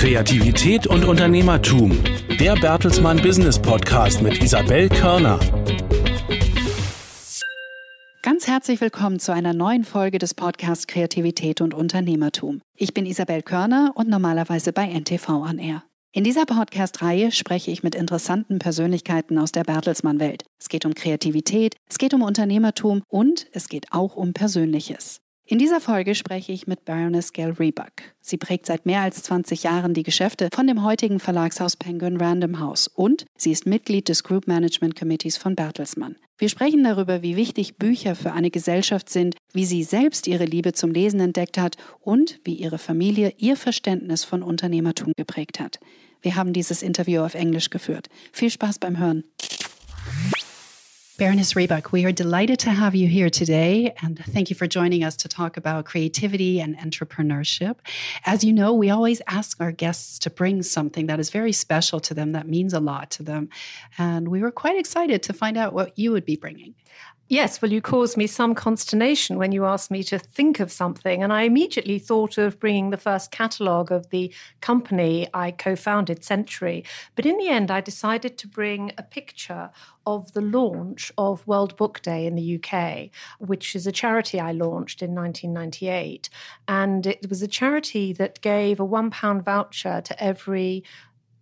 Kreativität und Unternehmertum. Der Bertelsmann Business Podcast mit Isabel Körner. Ganz herzlich willkommen zu einer neuen Folge des Podcasts Kreativität und Unternehmertum. Ich bin Isabel Körner und normalerweise bei NTV on Air. In dieser Podcast-Reihe spreche ich mit interessanten Persönlichkeiten aus der Bertelsmann-Welt. Es geht um Kreativität, es geht um Unternehmertum und es geht auch um Persönliches. In dieser Folge spreche ich mit Baroness Gail Rebuck. Sie prägt seit mehr als 20 Jahren die Geschäfte von dem heutigen Verlagshaus Penguin Random House und sie ist Mitglied des Group Management Committees von Bertelsmann. Wir sprechen darüber, wie wichtig Bücher für eine Gesellschaft sind, wie sie selbst ihre Liebe zum Lesen entdeckt hat und wie ihre Familie ihr Verständnis von Unternehmertum geprägt hat. Wir haben dieses Interview auf Englisch geführt. Viel Spaß beim Hören. Baroness Rebuck, we are delighted to have you here today, and thank you for joining us to talk about creativity and entrepreneurship. As you know, we always ask our guests to bring something that is very special to them, that means a lot to them. And we were quite excited to find out what you would be bringing. Yes, well, you caused me some consternation when you asked me to think of something. And I immediately thought of bringing the first catalogue of the company I co founded, Century. But in the end, I decided to bring a picture of the launch of World Book Day in the UK, which is a charity I launched in 1998. And it was a charity that gave a £1 voucher to every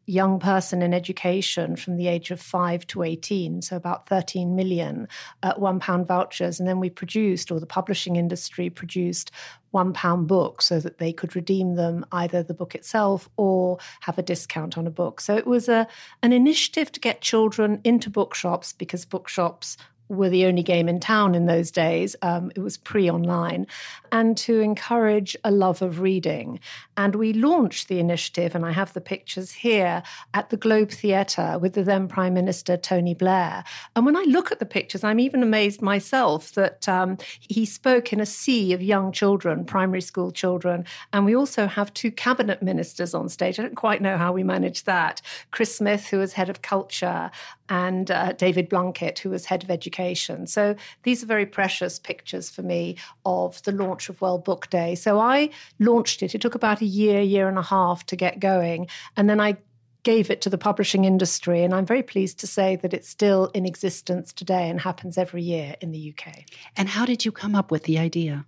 young person in education from the age of 5 to 18, so about 13 million uh, one pound vouchers. And then we produced, or the publishing industry produced, one pound books so that they could redeem them either the book itself or have a discount on a book. So it was a an initiative to get children into bookshops because bookshops were the only game in town in those days. Um, it was pre online, and to encourage a love of reading. And we launched the initiative, and I have the pictures here at the Globe Theatre with the then Prime Minister Tony Blair. And when I look at the pictures, I'm even amazed myself that um, he spoke in a sea of young children, primary school children. And we also have two cabinet ministers on stage. I don't quite know how we managed that. Chris Smith, who was head of culture, and uh, David Blunkett, who was head of education. So these are very precious pictures for me of the launch of World Book Day. So I launched it. It took about a year, year and a half to get going. And then I gave it to the publishing industry. And I'm very pleased to say that it's still in existence today and happens every year in the UK. And how did you come up with the idea?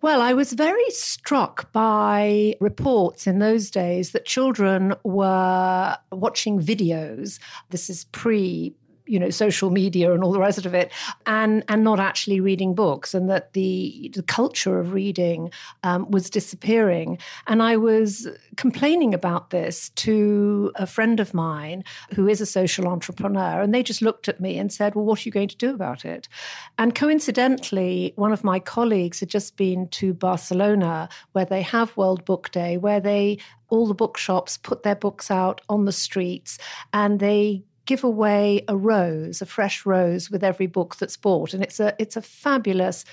Well, I was very struck by reports in those days that children were watching videos. This is pre you know social media and all the rest of it and and not actually reading books and that the the culture of reading um, was disappearing. And i was complaining about this to a friend of mine who is a social entrepreneur and they just looked at me and said well what are you going to do about it? And coincidentally one of my colleagues had just been to barcelona where they have world book day where they all the bookshops put their books out on the streets and they give away a rose, a fresh rose with every book that's bought. And it's a it's a fabulous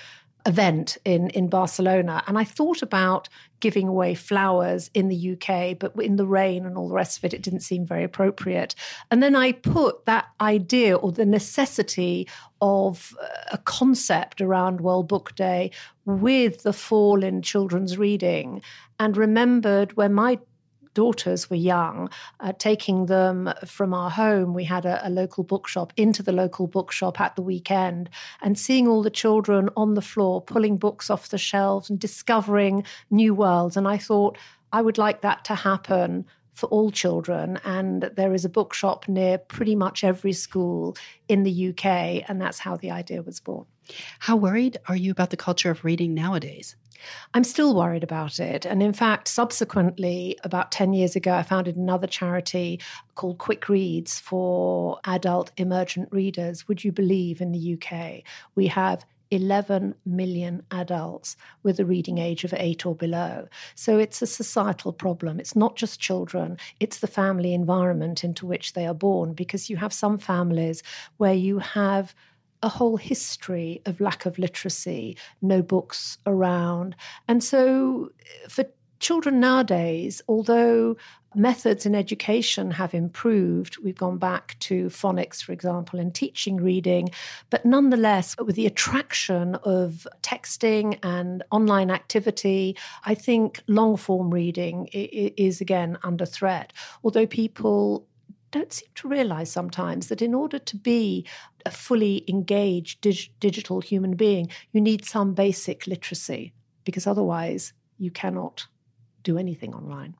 event in in Barcelona. And I thought about giving away flowers in the UK, but in the rain and all the rest of it, it didn't seem very appropriate. And then I put that idea or the necessity of uh, a concept around World Book Day with the fall in children's reading and remembered where my daughters were young, uh, taking them from our home. We had a, a local bookshop into the local bookshop at the weekend and seeing all the children on the floor pulling books off the shelves and discovering new worlds. And I thought, I would like that to happen for all children. And there is a bookshop near pretty much every school in the UK. And that's how the idea was born. How worried are you about the culture of reading nowadays? I'm still worried about it. And in fact, subsequently, about 10 years ago, I founded another charity called Quick Reads for adult emergent readers. Would you believe in the UK we have 11 million adults with a reading age of eight or below. So it's a societal problem. It's not just children, it's the family environment into which they are born, because you have some families where you have a whole history of lack of literacy, no books around. And so eh, for children nowadays, although methods in education have improved. We've gone back to phonics, for example, in teaching reading, but nonetheless, with the attraction of texting and online activity, I think long form reading is again under threat. Although people don't seem to realize sometimes that in order to be a fully engaged dig- digital human being, you need some basic literacy because otherwise you cannot do anything online.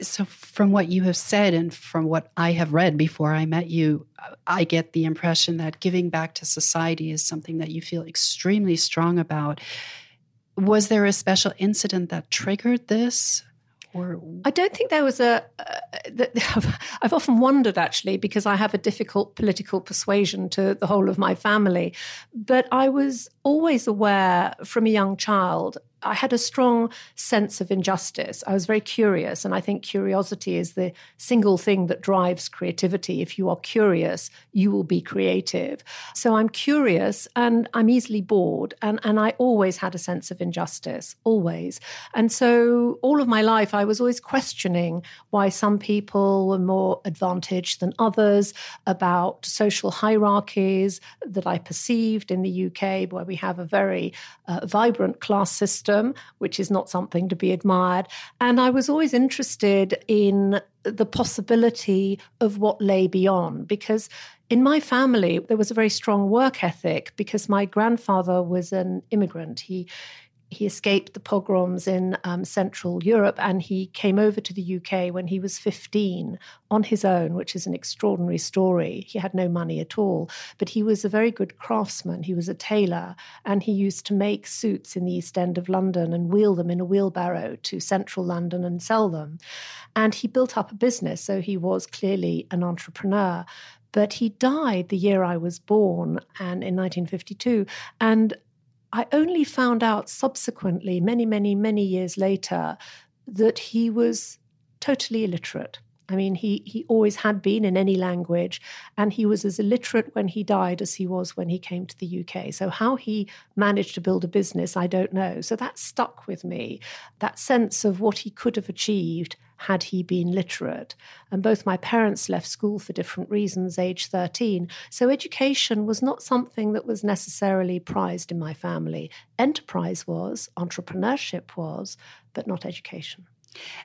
So, from what you have said and from what I have read before I met you, I get the impression that giving back to society is something that you feel extremely strong about. Was there a special incident that triggered this? Or I don't think there was a. Uh, I've often wondered actually because I have a difficult political persuasion to the whole of my family, but I was always aware from a young child I had a strong sense of injustice. I was very curious, and I think curiosity is the single thing that drives creativity. If you are curious, you will be creative. So I'm curious and I'm easily bored, and, and I always had a sense of injustice, always. And so all of my life, I was always questioning why some people were more advantaged than others, about social hierarchies that I perceived in the UK, where we have a very uh, vibrant class system which is not something to be admired. And I was always interested in the possibility of what lay beyond because in my family there was a very strong work ethic because my grandfather was an immigrant he he escaped the pogroms in um, Central Europe and he came over to the UK when he was 15 on his own, which is an extraordinary story. He had no money at all, but he was a very good craftsman. He was a tailor and he used to make suits in the East End of London and wheel them in a wheelbarrow to central London and sell them. And he built up a business, so he was clearly an entrepreneur but he died the year I was born and in 1952 and I only found out subsequently, many, many, many years later, that he was totally illiterate. I mean, he, he always had been in any language, and he was as illiterate when he died as he was when he came to the UK. So, how he managed to build a business, I don't know. So, that stuck with me that sense of what he could have achieved had he been literate. And both my parents left school for different reasons, age 13. So education was not something that was necessarily prized in my family. Enterprise was, entrepreneurship was, but not education.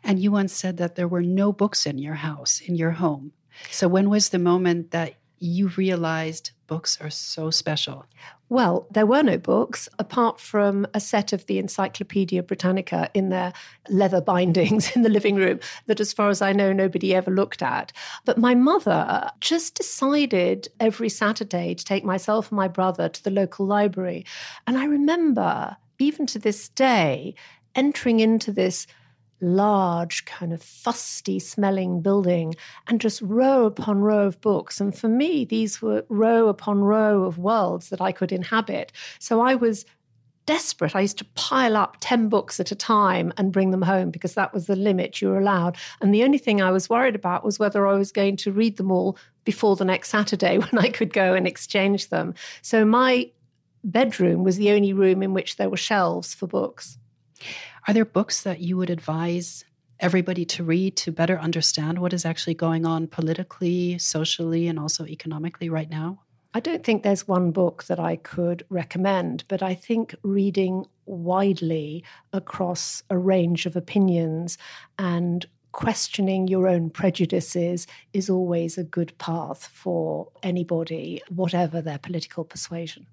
And you once said that there were no books in your house, in your home. So when was the moment that you realized books are so special? Well, there were no books apart from a set of the Encyclopedia Britannica in their leather bindings in the living room that, as far as I know, nobody ever looked at. But my mother just decided every Saturday to take myself and my brother to the local library. And I remember, even to this day, entering into this large, kind of fusty smelling building and just row upon row of books. And for me, these were row upon row of worlds that I could inhabit. So I was desperate. I used to pile up 10 books at a time and bring them home because that was the limit you were allowed. And the only thing I was worried about was whether I was going to read them all before the next Saturday when I could go and exchange them. So my bedroom was the only room in which there were shelves for books. Are there books that you would advise everybody to read to better understand what is actually going on politically, socially, and also economically right now? I don't think there's one book that I could recommend, but I think reading widely across a range of opinions and questioning your own prejudices is always a good path for anybody, whatever their political persuasion.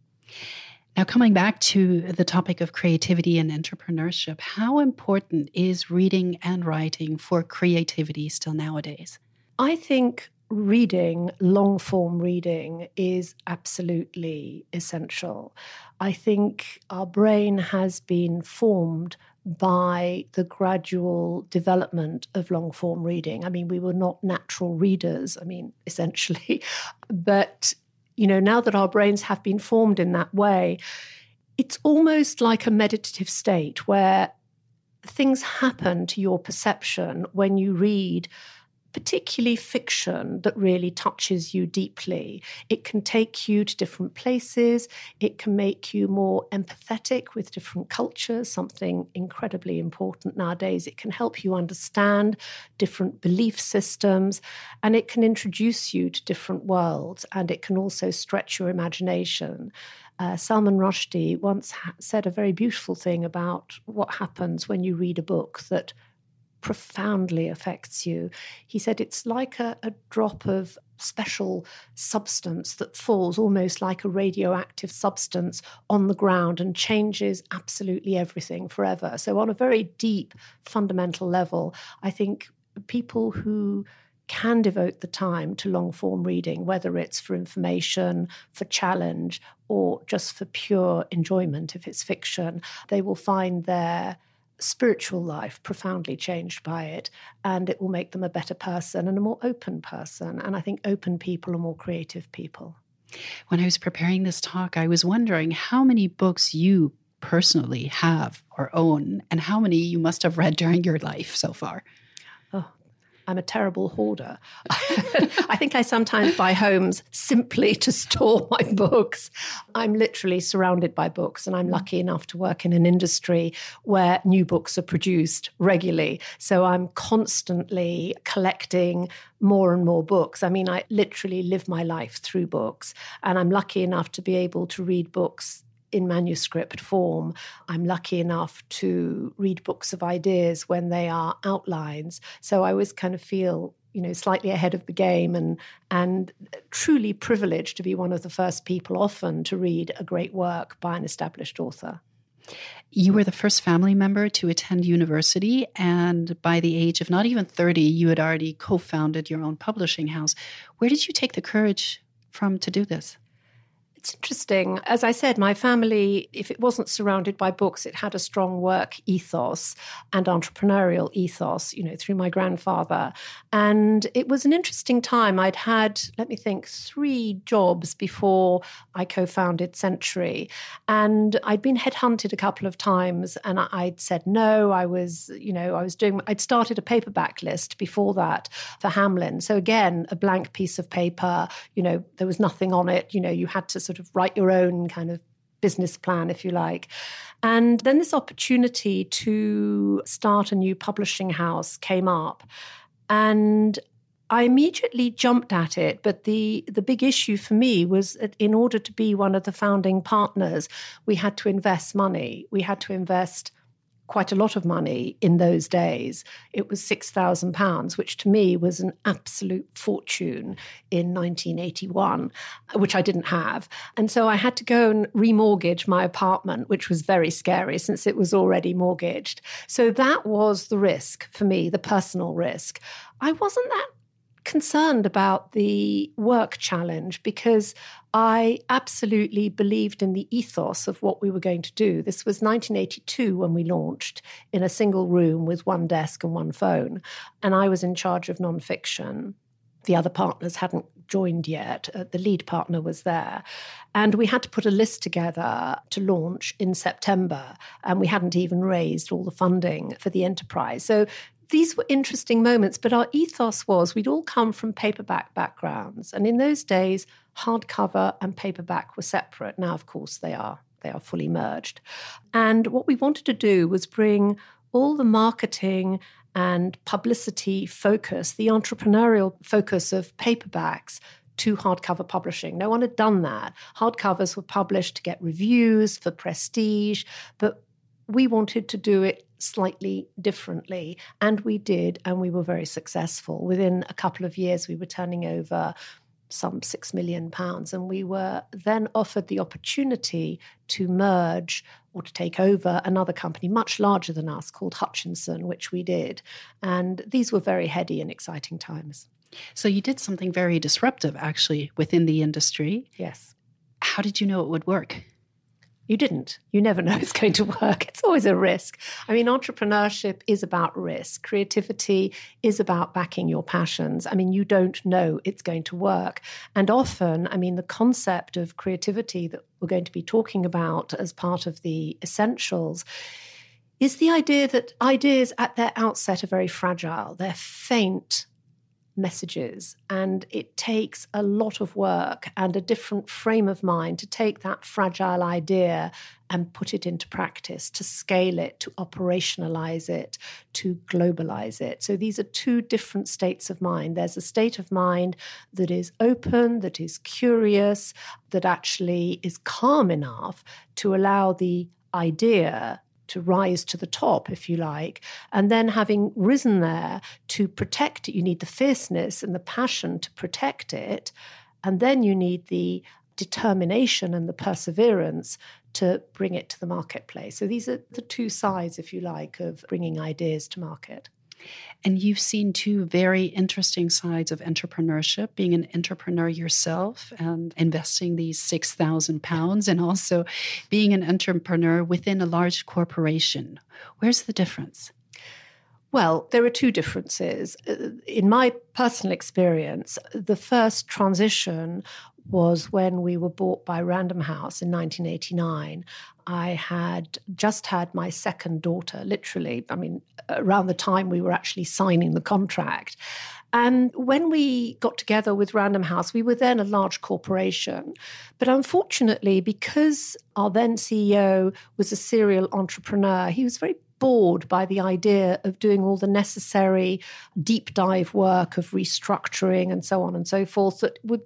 Now, coming back to the topic of creativity and entrepreneurship, how important is reading and writing for creativity still nowadays? I think reading, long form reading, is absolutely essential. I think our brain has been formed by the gradual development of long form reading. I mean, we were not natural readers, I mean, essentially, but you know, now that our brains have been formed in that way, it's almost like a meditative state where things happen to your perception when you read particularly fiction that really touches you deeply. It can take you to different places, it can make you more empathetic with different cultures, something incredibly important nowadays. It can help you understand different belief systems, and it can introduce you to different worlds, and it can also stretch your imagination. Uh, Salman Rushdie once ha- said a very beautiful thing about what happens when you read a book that profoundly affects you. He said it's like a, a, drop of special substance that falls almost like a radioactive substance on the ground and changes absolutely everything forever. So, on a very deep, fundamental level, I think people who can devote the time to long form reading, whether it's for information, for challenge, or just for pure enjoyment if it's fiction, they will find their spiritual life profoundly changed by it and it will make them a better person and a more open person and i think open people are more creative people. When i was preparing this talk i was wondering how many books you personally have or own and how many you must have read during your life so far I'm a terrible hoarder. I think I sometimes buy homes simply to store my books. I'm literally surrounded by books, and I'm lucky enough to work in an industry where new books are produced regularly. So I'm constantly collecting more and more books. I mean, I literally live my life through books, and I'm lucky enough to be able to read books in manuscript form. I'm lucky enough to read books of ideas when they are outlines. So I always kind of feel you know slightly ahead of the game and and truly privileged to be one of the first people often to read a great work by an established author you were the first family member to attend university and by the age of not even 30 you had already co-founded your own publishing house where did you take the courage from to do this it's interesting. As I said, my family, if it wasn't surrounded by books, it had a strong work ethos and entrepreneurial ethos, you know, through my grandfather. And it was an interesting time. I'd had, let me think, three jobs before I co founded Century. And I'd been headhunted a couple of times and I'd said no. I was, you know, I was doing, I'd started a paperback list before that for Hamlyn. So again, a blank piece of paper, you know, there was nothing on it. You know, you had to sort sort of write your own kind of business plan, if you like. And then this opportunity to start a new publishing house came up. And I immediately jumped at it, but the the big issue for me was that in order to be one of the founding partners, we had to invest money. We had to invest quite a lot of money in those days. It was £6,000, which to me was an absolute fortune in 1981, which I didn't have. And so I had to go and remortgage my apartment, which was very scary since it was already mortgaged. So that was the risk for me, the personal risk. I wasn't that concerned about the work challenge because I absolutely believed in the ethos of what we were going to do. This was 1982 when we launched in a single room with one desk and one phone, and I was in charge of nonfiction. The other partners hadn't joined yet. Uh, the lead partner was there. And we had to put a list together to launch in September. And we hadn't even raised all the funding for the enterprise. So these were interesting moments, but our ethos was we'd all come from paperback backgrounds. And in those days, hardcover and paperback were separate. Now, of course, they are. They are fully merged. And what we wanted to do was bring all the marketing and publicity focus, the entrepreneurial focus of paperbacks to hardcover publishing. No one had done that. Hardcovers were published to get reviews for prestige, but we wanted to do it slightly differently. And we did, and we were very successful. Within a couple of years, we were turning over some six million pounds. And we were then offered the opportunity to merge or to take over another company much larger than us called Hutchinson, which we did. And these were very heady and exciting times. So you did something very disruptive actually within the industry. Yes. How did you know it would work? You didn't. You never know it's going to work. It's always a risk. I mean, entrepreneurship is about risk. Creativity is about backing your passions. I mean, you don't know it's going to work. And often, I mean, the concept of creativity that we're going to be talking about as part of the essentials is the idea that ideas at their outset are very fragile, they're faint, messages. And it takes a lot of work and a different frame of mind to take that fragile idea and put it into practice, to scale it, to operationalize it, to globalize it. So these are two different states of mind. There's a state of mind that is open, that is curious, that actually is calm enough to allow the idea to rise to the top, if you like. And then having risen there to protect it, you need the fierceness and the passion to protect it. And then you need the determination and the perseverance to bring it to the marketplace. So these are the two sides, if you like, of bringing ideas to market. And you've seen two very interesting sides of entrepreneurship being an entrepreneur yourself and investing these 6,000 pounds, and also being an entrepreneur within a large corporation. Where's the difference? Well, there are two differences. Uh, in my personal experience, the first transition was when we were bought by Random House in 1989. I had just had my second daughter, literally, I mean, around the time we were actually signing the contract. And when we got together with Random House, we were then a large corporation. But unfortunately, because our then CEO was a serial entrepreneur, he was very bored by the idea of doing all the necessary deep dive work of restructuring and so on and so forth that would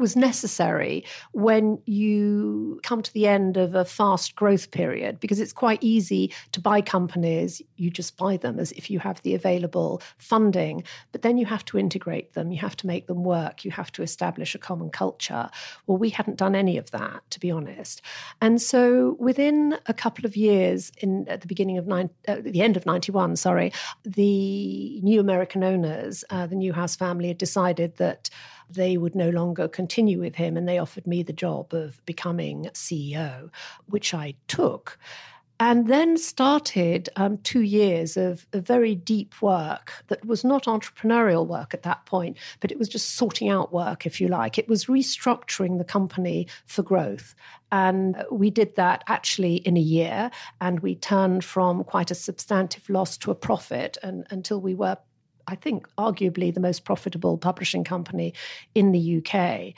was necessary when you come to the end of a fast growth period because it's quite easy to buy companies. You just buy them as if you have the available funding, but then you have to integrate them, you have to make them work, you have to establish a common culture. Well, we hadn't done any of that, to be honest. And so within a couple of years, in at the beginning of nine, uh, the end of 91, sorry, the new American owners, uh, the Newhouse family had decided that they would no longer continue with him and they offered me the job of becoming CEO, which I took. And then started um, two years of, of very deep work that was not entrepreneurial work at that point, but it was just sorting out work, if you like. It was restructuring the company for growth. And we did that actually in a year. And we turned from quite a substantive loss to a profit and, until we were I think, arguably the most profitable publishing company in the UK.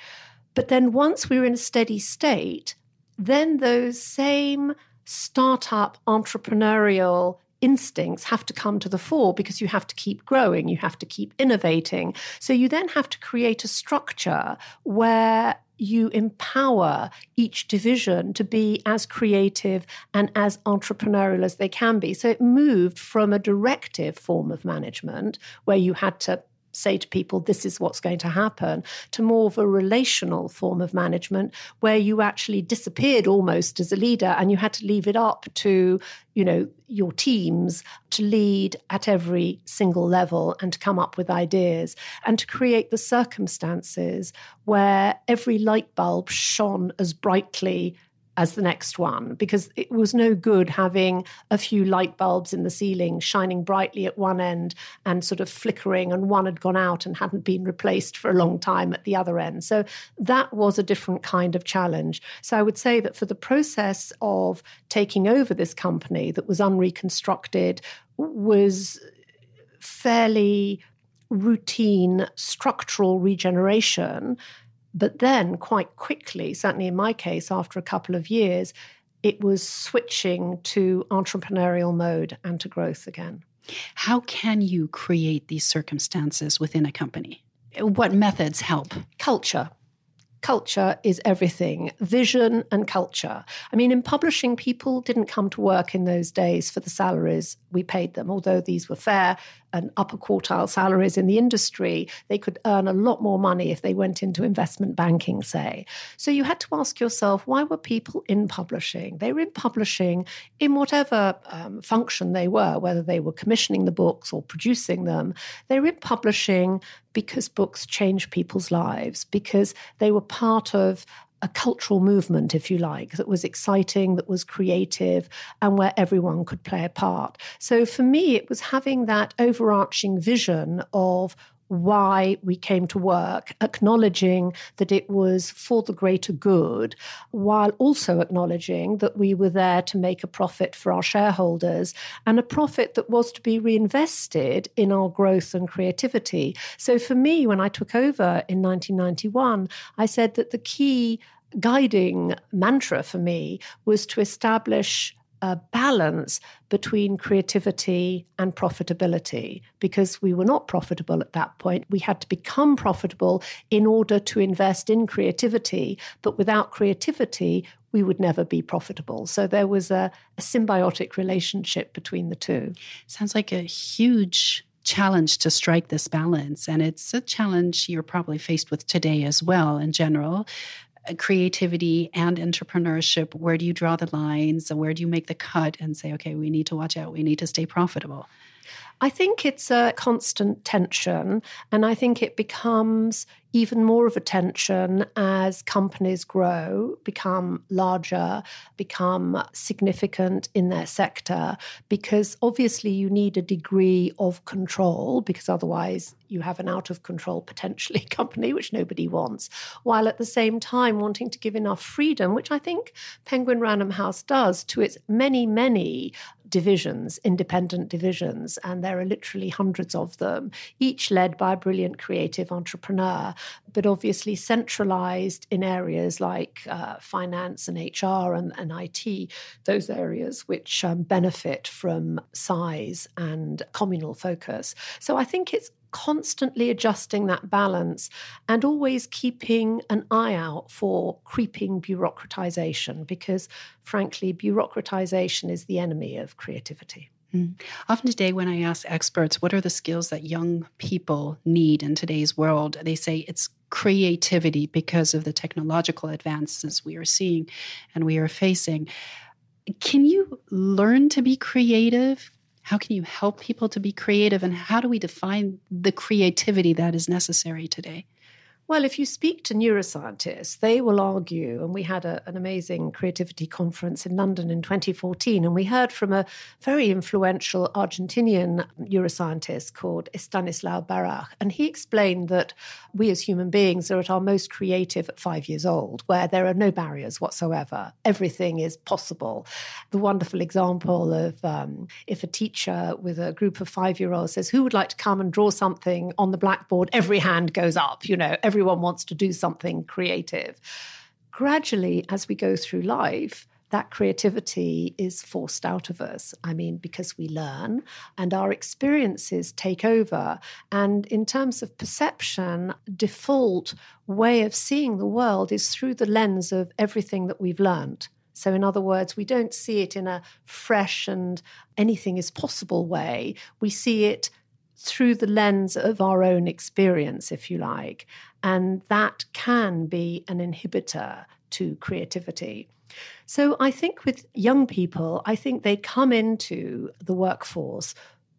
But then once we were in a steady state, then those same startup entrepreneurial instincts have to come to the fore because you have to keep growing, you have to keep innovating. So you then have to create a structure where you empower each division to be as creative and as entrepreneurial as they can be. So it moved from a directive form of management where you had to say to people, this is what's going to happen, to more of a relational form of management where you actually disappeared almost as a leader and you had to leave it up to, you know, your teams to lead at every single level and to come up with ideas and to create the circumstances where every light bulb shone as brightly as the next one because it was no good having a few light bulbs in the ceiling shining brightly at one end and sort of flickering and one had gone out and hadn't been replaced for a long time at the other end. So that was a different kind of challenge. So i would say that for the process of taking over this company that was unreconstructed was fairly routine structural regeneration but then, quite quickly, certainly in my case, after a couple of years, it was switching to entrepreneurial mode and to growth again. How can you create these circumstances within a company? What methods help? Culture culture is everything vision and culture. I mean, in publishing, people didn't come to work in those days for the salaries we paid them, although these were fair and upper quartile salaries in the industry, they could earn a lot more money if they went into investment banking, say. So you had to ask yourself, why were people in publishing? They were in publishing in whatever um, function they were, whether they were commissioning the books or producing them. They were in publishing because books change people's lives, because they were part of a cultural movement, if you like, that was exciting, that was creative, and where everyone could play a part. So for me, it was having that overarching vision of why we came to work, acknowledging that it was for the greater good, while also acknowledging that we were there to make a profit for our shareholders and a profit that was to be reinvested in our growth and creativity. So for me, when I took over in 1991, I said that the key guiding mantra for me was to establish a balance between creativity and profitability because we were not profitable at that point. We had to become profitable in order to invest in creativity, but without creativity, we would never be profitable. So there was a, a symbiotic relationship between the two. Sounds like a huge challenge to strike this balance. And it's a challenge you're probably faced with today as well, in general. Uh, creativity and entrepreneurship where do you draw the lines? And where do you make the cut and say okay we need to watch out. We need to stay profitable I think it's a constant tension, and I think it becomes even more of a tension as companies grow, become larger, become significant in their sector, because obviously you need a degree of control, because otherwise you have an out of control potentially company, which nobody wants, while at the same time wanting to give enough freedom, which I think Penguin Random House does to its many, many divisions, independent divisions, and there are literally hundreds of them, each led by a brilliant creative entrepreneur, but obviously centralized in areas like uh, finance and HR and, and, IT, those areas which um, benefit from size and communal focus. So I think it's constantly adjusting that balance and always keeping an eye out for creeping bureaucratization because, frankly, bureaucratization is the enemy of creativity. Mm. Often today, when I ask experts, what are the skills that young people need in today's world, they say it's creativity because of the technological advances we are seeing and we are facing. Can you learn to be creative? How can you help people to be creative? And how do we define the creativity that is necessary today? Well, if you speak to neuroscientists, they will argue, and we had a, an amazing creativity conference in London in 2014, and we heard from a very influential Argentinian neuroscientist called Estanislao Bachrach, and he explained that we as human beings are at our most creative at five years old, where there are no barriers whatsoever. Everything is possible. The wonderful example of um, if a teacher with a group of five year olds says, Who would like to come and draw something on the blackboard? Every hand goes up, you know, everyone wants to do something creative. Gradually, as we go through life, that creativity is forced out of us. I mean, because we learn and our experiences take over. And in terms of perception, default way of seeing the world is through the lens of everything that we've learned. So, in other words, we don't see it in a fresh and anything is possible way. We see it through the lens of our own experience, if you like. And that can be an inhibitor to creativity. So I think with young people, I think they come into the workforce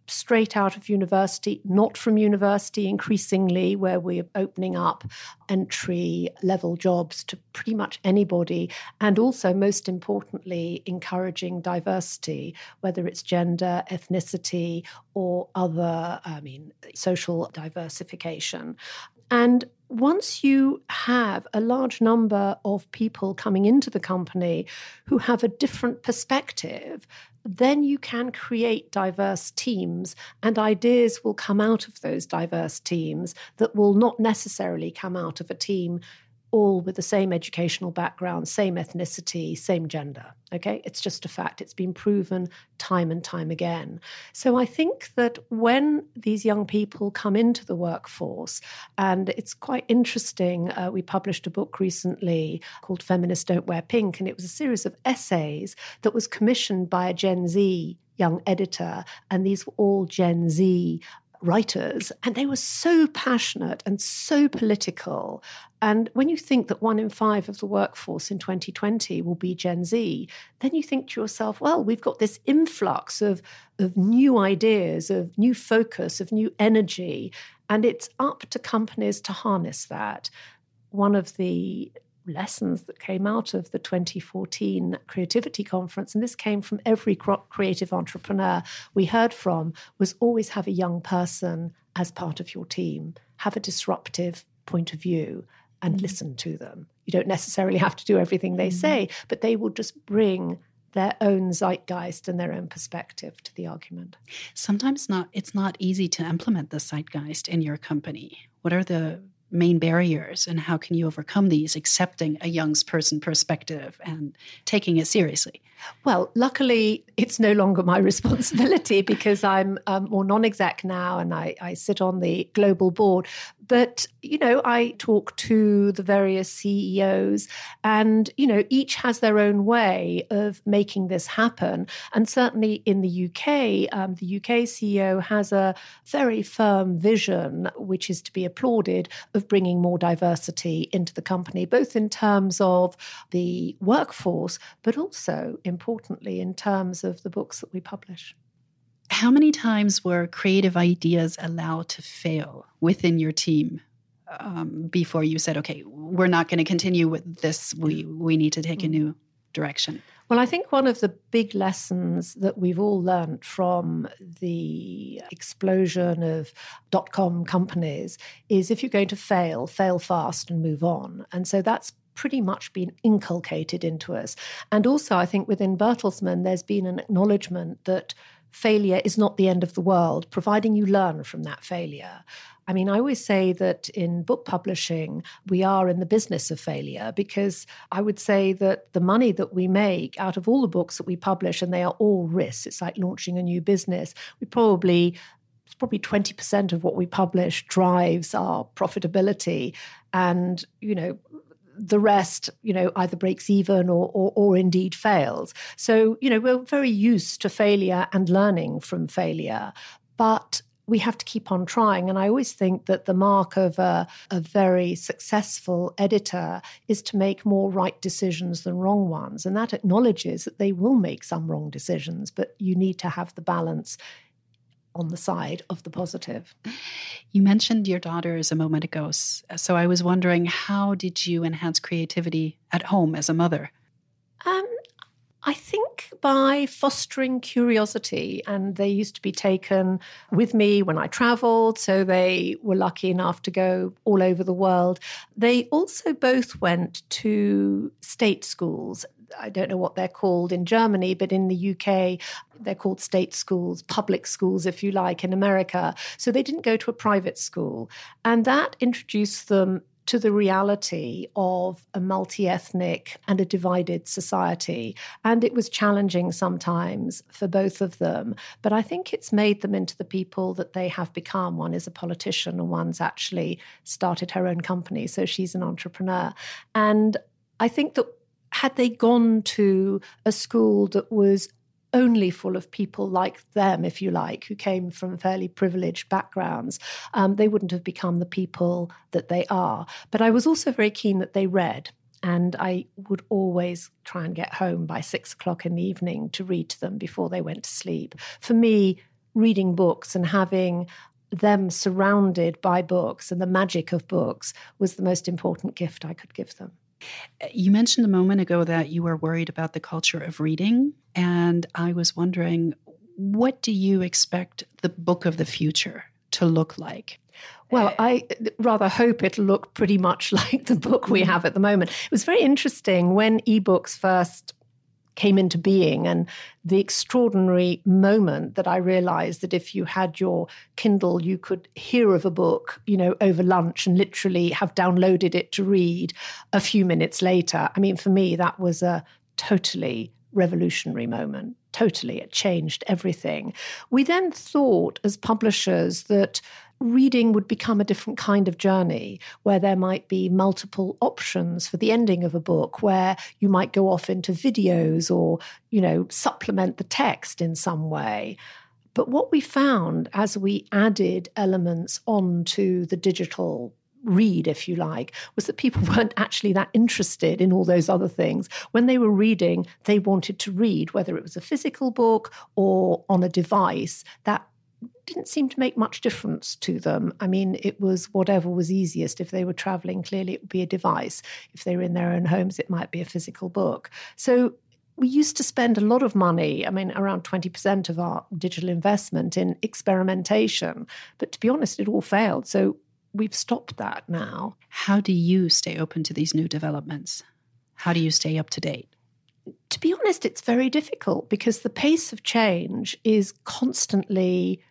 straight out of university, not from university increasingly, where we're opening up entry level jobs to pretty much anybody. And also, most importantly, encouraging diversity, whether it's gender, ethnicity, or other, I mean, social diversification. And once you have a large number of people coming into the company who have a different perspective, then you can create diverse teams, and ideas will come out of those diverse teams that will not necessarily come out of a team all with the same educational background, same ethnicity, same gender. Okay, it's just a fact. It's been proven time and time again. So I think that when these young people come into the workforce, and it's quite interesting, uh, we published a book recently called Feminists Don't Wear Pink, and it was a series of essays that was commissioned by a Gen Z young editor, and these were all Gen Z writers, and they were so passionate and so political. And when you think that one in five of the workforce in 2020 will be Gen Z, then you think to yourself, well, we've got this influx of, of new ideas, of new focus, of new energy, and it's up to companies to harness that. One of the lessons that came out of the 2014 creativity conference and this came from every creative entrepreneur we heard from was always have a young person as part of your team. Have a disruptive point of view and mm-hmm. listen to them. You don't necessarily have to do everything they mm-hmm. say, but they will just bring their own zeitgeist and their own perspective to the argument. Sometimes not it's not easy to implement the zeitgeist in your company. What are the main barriers and how can you overcome these accepting a young person perspective and taking it seriously well luckily it's no longer my responsibility because i'm um, more non-exec now and I, I sit on the global board but you know i talk to the various ceos and you know each has their own way of making this happen and certainly in the uk um, the uk ceo has a very firm vision which is to be applauded of bringing more diversity into the company, both in terms of the workforce, but also importantly in terms of the books that we publish. How many times were creative ideas allowed to fail within your team um, before you said, "Okay, we're not going to continue with this. We we need to take a new direction"? Well, I think one of the big lessons that we've all learned from the explosion of dot com companies is if you're going to fail, fail fast and move on. And so that's pretty much been inculcated into us. And also, I think within Bertelsmann, there's been an acknowledgement that failure is not the end of the world, providing you learn from that failure. I mean, I always say that in book publishing, we are in the business of failure because I would say that the money that we make out of all the books that we publish, and they are all risks, it's like launching a new business, we probably it's probably 20% of what we publish drives our profitability and you know the rest, you know, either breaks even or, or, or indeed fails. So, you know, we're very used to failure and learning from failure, but we have to keep on trying. And I always think that the mark of a, a, very successful editor is to make more right decisions than wrong ones. And that acknowledges that they will make some wrong decisions, but you need to have the balance on the side of the positive. You mentioned your daughters a moment ago. So I was wondering, how did you enhance creativity at home as a mother? Um, I think by fostering curiosity, and they used to be taken with me when I traveled, so they were lucky enough to go all over the world. They also both went to state schools. I don't know what they're called in Germany, but in the UK, they're called state schools, public schools, if you like, in America. So they didn't go to a private school. And that introduced them to the reality of a multi ethnic and a divided society. And it was challenging sometimes for both of them. But I think it's made them into the people that they have become. One is a politician, and one's actually started her own company. So she's an entrepreneur. And I think that had they gone to a school that was only full of people like them, if you like, who came from fairly privileged backgrounds, um, they wouldn't have become the people that they are. But I was also very keen that they read. And I would always try and get home by six o'clock in the evening to read to them before they went to sleep. For me, reading books and having them surrounded by books and the magic of books was the most important gift I could give them. You mentioned a moment ago that you were worried about the culture of reading. And I was wondering, what do you expect the book of the future to look like? Well, I rather hope it'll look pretty much like the book we mm-hmm. have at the moment. It was very interesting when ebooks first came into being and the extraordinary moment that I realized that if you had your Kindle, you could hear of a book, you know, over lunch and literally have downloaded it to read a few minutes later. I mean, for me, that was a totally revolutionary moment. Totally. It changed everything. We then thought as publishers that reading would become a different kind of journey where there might be multiple options for the ending of a book where you might go off into videos or you know supplement the text in some way but what we found as we added elements onto the digital read, if you like, was that people weren't actually that interested in all those other things. When they were reading, they wanted to read, whether it was a physical book or on a device. That didn't seem to make much difference to them. I mean, it was whatever was easiest. If they were traveling, clearly it would be a device. If they were in their own homes, it might be a physical book. So we used to spend a lot of money, I mean, around 20% of our digital investment in experimentation. But to be honest, it all failed. So we've stopped that now. How do you stay open to these new developments? How do you stay up to date? To be honest, it's very difficult because the pace of change is constantly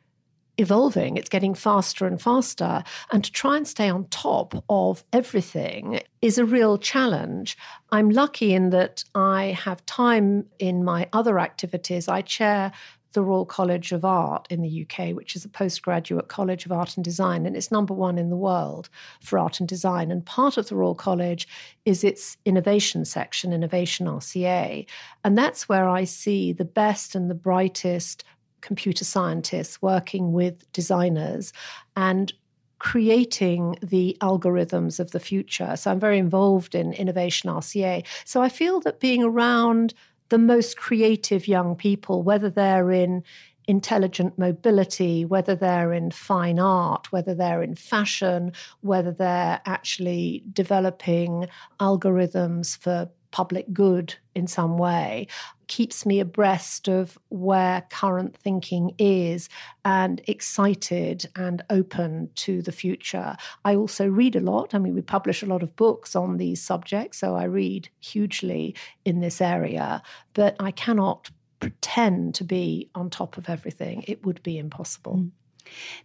evolving, it's getting faster and faster. And to try and stay on top of everything is a real challenge. I'm lucky in that I have time in my other activities. I chair the Royal College of Art in the UK, which is a postgraduate college of art and design, and it's number one in the world for art and design. And part of the Royal College is its innovation section, Innovation RCA. And that's where I see the best and the brightest computer scientists working with designers and creating the algorithms of the future. So I'm very involved in Innovation RCA. So I feel that being around the most creative young people, whether they're in intelligent mobility, whether they're in fine art, whether they're in fashion, whether they're actually developing algorithms for public good in some way keeps me abreast of where current thinking is and excited and open to the future. I also read a lot. I mean, we publish a lot of books on these subjects, so I read hugely in this area, but I cannot pretend to be on top of everything. It would be impossible. Mm.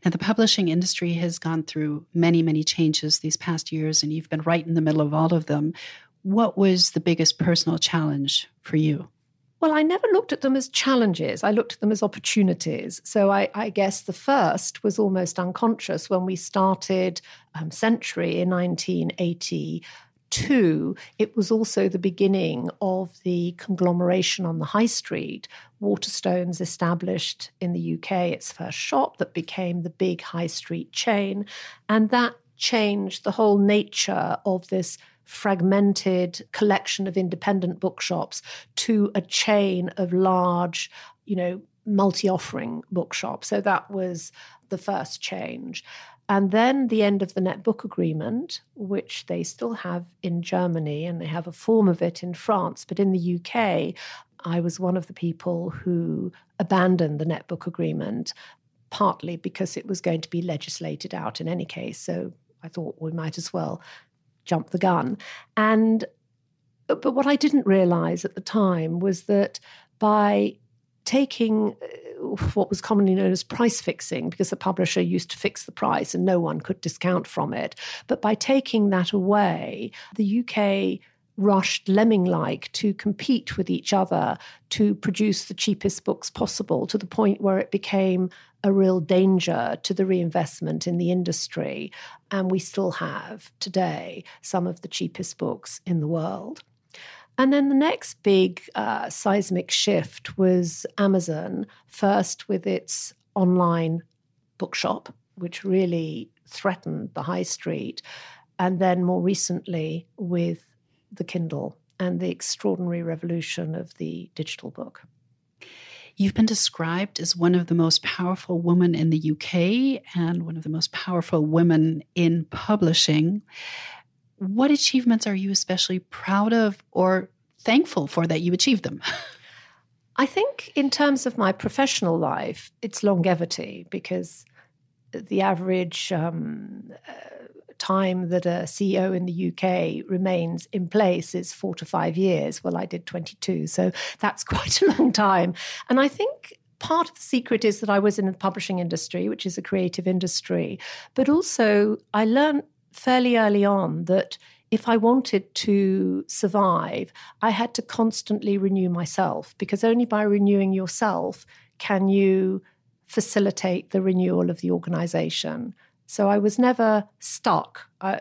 Now, the publishing industry has gone through many, many changes these past years, and you've been right in the middle of all of them. What was the biggest personal challenge for you? Well, I never looked at them as challenges. I looked at them as opportunities. So I, I guess the first was almost unconscious when we started um, Century in 1982. It was also the beginning of the conglomeration on the high street. Waterstones established in the UK its first shop that became the big high street chain. And that changed the whole nature of this fragmented collection of independent bookshops to a chain of large, you know, multi offering bookshops. So that was the first change. And then the end of the net book agreement, which they still have in Germany and they have a form of it in France, but in the UK, I was one of the people who abandoned the net book agreement, partly because it was going to be legislated out in any case. So I thought we might as well jump the gun. And but what I didn't realize at the time was that by taking uh, what was commonly known as price fixing, because the publisher used to fix the price and no one could discount from it. But by taking that away, the UK rushed lemming like to compete with each other to produce the cheapest books possible to the point where it became a real danger to the reinvestment in the industry. And we still have today some of the cheapest books in the world. And then the next big uh, seismic shift was Amazon, first with its online bookshop, which really threatened the high street, and then more recently with the Kindle and the extraordinary revolution of the digital book. You've been described as one of the most powerful women in the UK and one of the most powerful women in publishing. What achievements are you especially proud of or thankful for that you achieved them? I think, in terms of my professional life, it's longevity because the average um, uh, time that a CEO in the UK remains in place is four to five years. Well, I did 22, so that's quite a long time. And I think part of the secret is that I was in the publishing industry, which is a creative industry, but also I learned fairly early on that if I wanted to survive, I had to constantly renew myself because only by renewing yourself can you facilitate the renewal of the organization. So I was never stuck. Uh,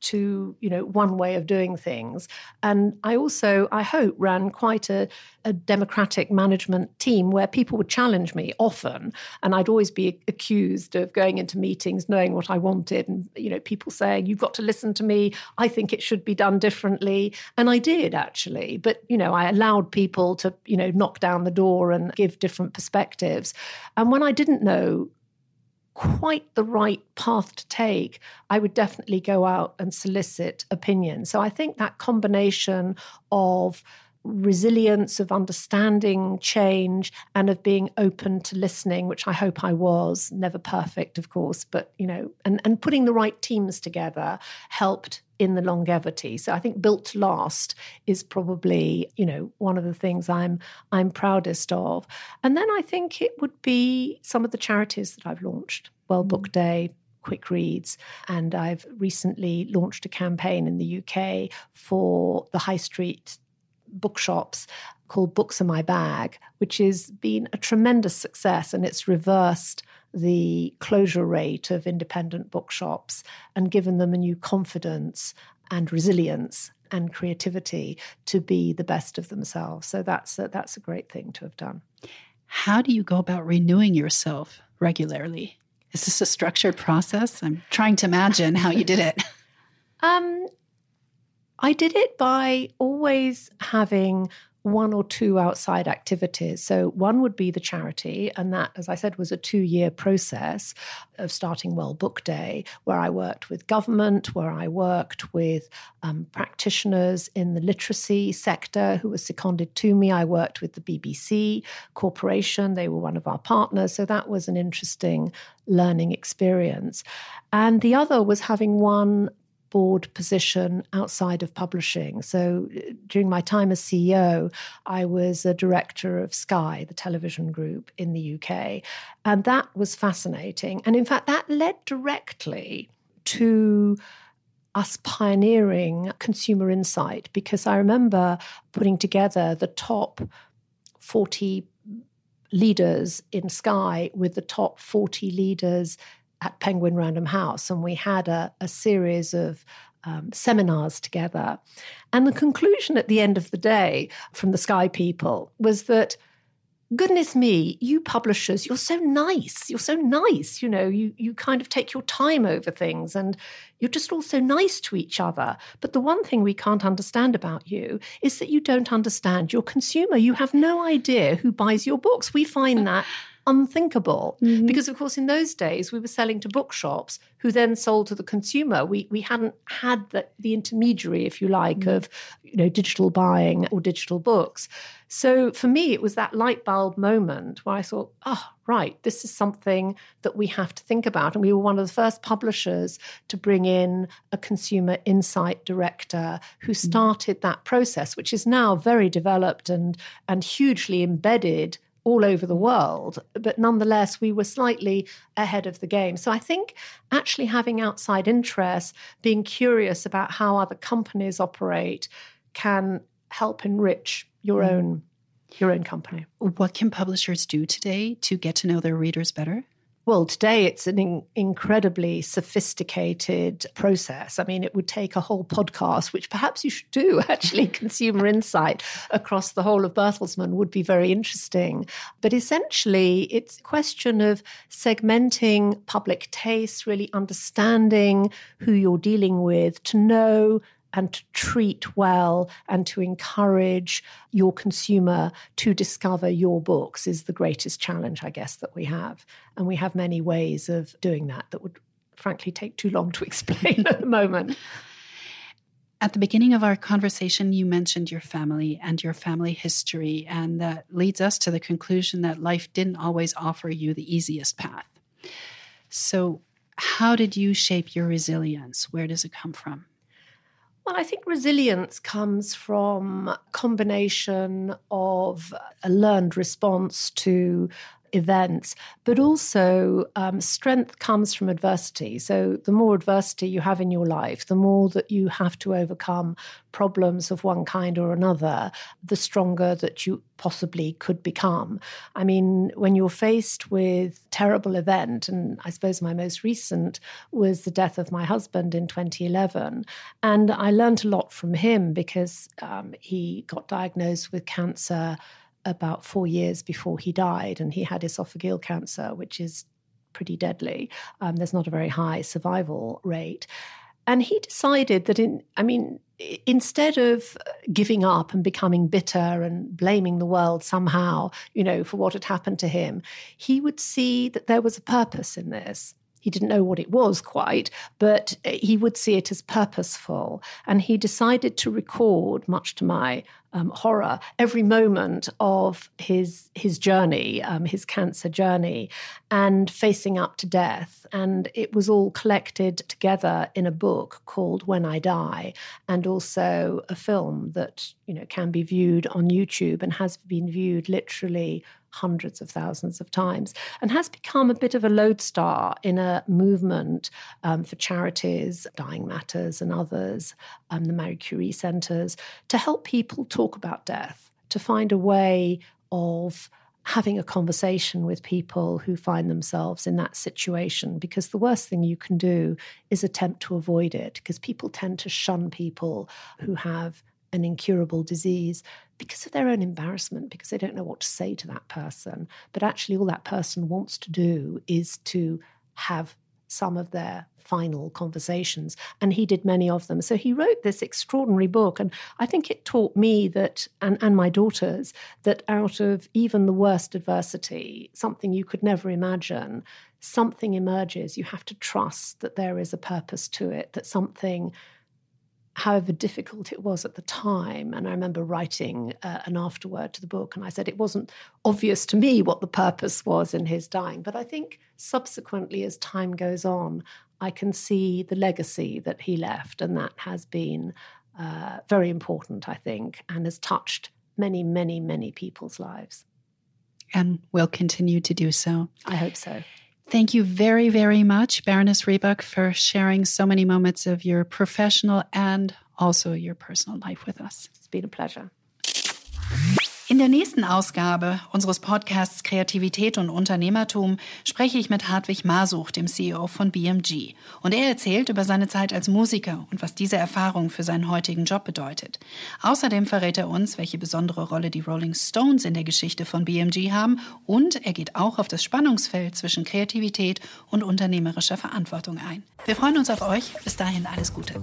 to you know one way of doing things. And i also i hope ran quite a, a, democratic management team where people would challenge me often. And i'd always be accused of going into meetings knowing what i wanted and you know people saying you've got to listen to me. I think it should be done differently. And i did actually. But you know i allowed people to you know knock down the door and give different perspectives. And when i didn't know quite the right path to take, I would definitely go out and solicit opinion. So I think that combination of resilience of understanding change and of being open to listening which i hope i was never perfect of course but you know and and putting the right teams together helped in the longevity so i think built to last is probably you know one of the things i'm i'm proudest of and then i think it would be some of the charities that i've launched World book mm. day quick reads. And I've recently launched a campaign in the UK for the high street bookshops called Books Are My Bag, which has been a tremendous success and it's reversed the closure rate of independent bookshops and given them a new confidence and resilience and creativity to be the best of themselves. So that's a, that's a great thing to have done. How do you go about renewing yourself regularly? Is this a structured process? I'm trying to imagine how you did it. Um, I did it by always having one or two outside activities. So, one would be the charity, and that, as I said, was a two year process of starting World Book Day, where I worked with government, where I worked with um, practitioners in the literacy sector who were seconded to me. I worked with the BBC Corporation, they were one of our partners. So, that was an interesting learning experience. And the other was having one board position outside of publishing. So during my time as CEO, I was a director of Sky, the television group in the UK. And that was fascinating. And in fact, that led directly to us pioneering consumer insight because I remember putting together the top 40 leaders in Sky with the top 40 leaders at Penguin Random House, and we had a, a series of um, seminars together. And the conclusion at the end of the day from the Sky people was that goodness me, you publishers, you're so nice. You're so nice. You know, you, you kind of take your time over things and you're just all so nice to each other. But the one thing we can't understand about you is that you don't understand your consumer. You have no idea who buys your books. We find that unthinkable mm-hmm. because of course in those days we were selling to bookshops who then sold to the consumer we we hadn't had the, the intermediary if you like mm-hmm. of you know digital buying or digital books so for me it was that light bulb moment where i thought oh right this is something that we have to think about and we were one of the first publishers to bring in a consumer insight director who mm-hmm. started that process which is now very developed and and hugely embedded all over the world, but nonetheless, we were slightly ahead of the game. So I think actually having outside interests, being curious about how other companies operate, can help enrich your mm. own your own company. What can publishers do today to get to know their readers better? Well, today it's an in- incredibly sophisticated process. I mean, it would take a whole podcast, which perhaps you should do actually, consumer insight across the whole of Bertelsmann would be very interesting. But essentially, it's a question of segmenting public taste, really understanding who you're dealing with, to know and to treat well and to encourage your consumer to discover your books is the greatest challenge, I guess, that we have. And we have many ways of doing that that would frankly take too long to explain at the moment. At the beginning of our conversation, you mentioned your family and your family history, and that leads us to the conclusion that life didn't always offer you the easiest path. So, how did you shape your resilience? Where does it come from? Well, I think resilience comes from a combination of a learned response to events, but also um, strength comes from adversity. So, the more adversity you have in your life, the more that you have to overcome problems of one kind or another, the stronger that you possibly could become. I mean, when you're faced with terrible event, and I suppose my most recent was the death of my husband in 2011, and I learned a lot from him because um, he got diagnosed with cancer about four years before he died, and he had esophageal cancer, which is pretty deadly. Um, there's not a very high survival rate. And he decided that, in, I mean, instead of giving up and becoming bitter and blaming the world somehow, you know, for what had happened to him, he would see that there was a purpose in this. He didn't know what it was quite, but he would see it as purposeful. And he decided to record, much to my um, horror every moment of his his journey, um, his cancer journey, and facing up to death. And it was all collected together in a book called When I Die, and also a film that you know can be viewed on YouTube and has been viewed literally hundreds of thousands of times and has become a bit of a lodestar in a movement um, for charities, Dying Matters and others, um, the Marie Curie centers, to help people talk about death, to find a way of having a conversation with people who find themselves in that situation because the worst thing you can do is attempt to avoid it because people tend to shun people who have an incurable disease because of their own embarrassment, because they don't know what to say to that person. But actually, all that person wants to do is to have some of their final conversations. And he did many of them. So he wrote this extraordinary book. And I think it taught me that, and, and my daughters, that out of even the worst adversity, something you could never imagine, something emerges. You have to trust that there is a purpose to it, that something however difficult it was at the time. And I remember writing uh, an afterword to the book, and I said it wasn't obvious to me what the purpose was in his dying. But I think subsequently, as time goes on, I can see the legacy that he left, and that has been uh, very important, I think, and has touched many, many, many people's lives. And will continue to do so. I hope so. Thank you very, very much, Baroness Rebuck, for sharing so many moments of your professional and also your personal life with us. It's been a pleasure. In der nächsten Ausgabe unseres Podcasts Kreativität und Unternehmertum spreche ich mit Hartwig Masuch, dem CEO von BMG. Und er erzählt über seine Zeit als Musiker und was diese Erfahrung für seinen heutigen Job bedeutet. Außerdem verrät er uns, welche besondere Rolle die Rolling Stones in der Geschichte von BMG haben und er geht auch auf das Spannungsfeld zwischen Kreativität und unternehmerischer Verantwortung ein. Wir freuen uns auf euch. Bis dahin alles Gute.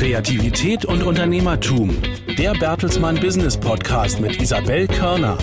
Kreativität und Unternehmertum. Der Bertelsmann Business Podcast mit Isabel Körner.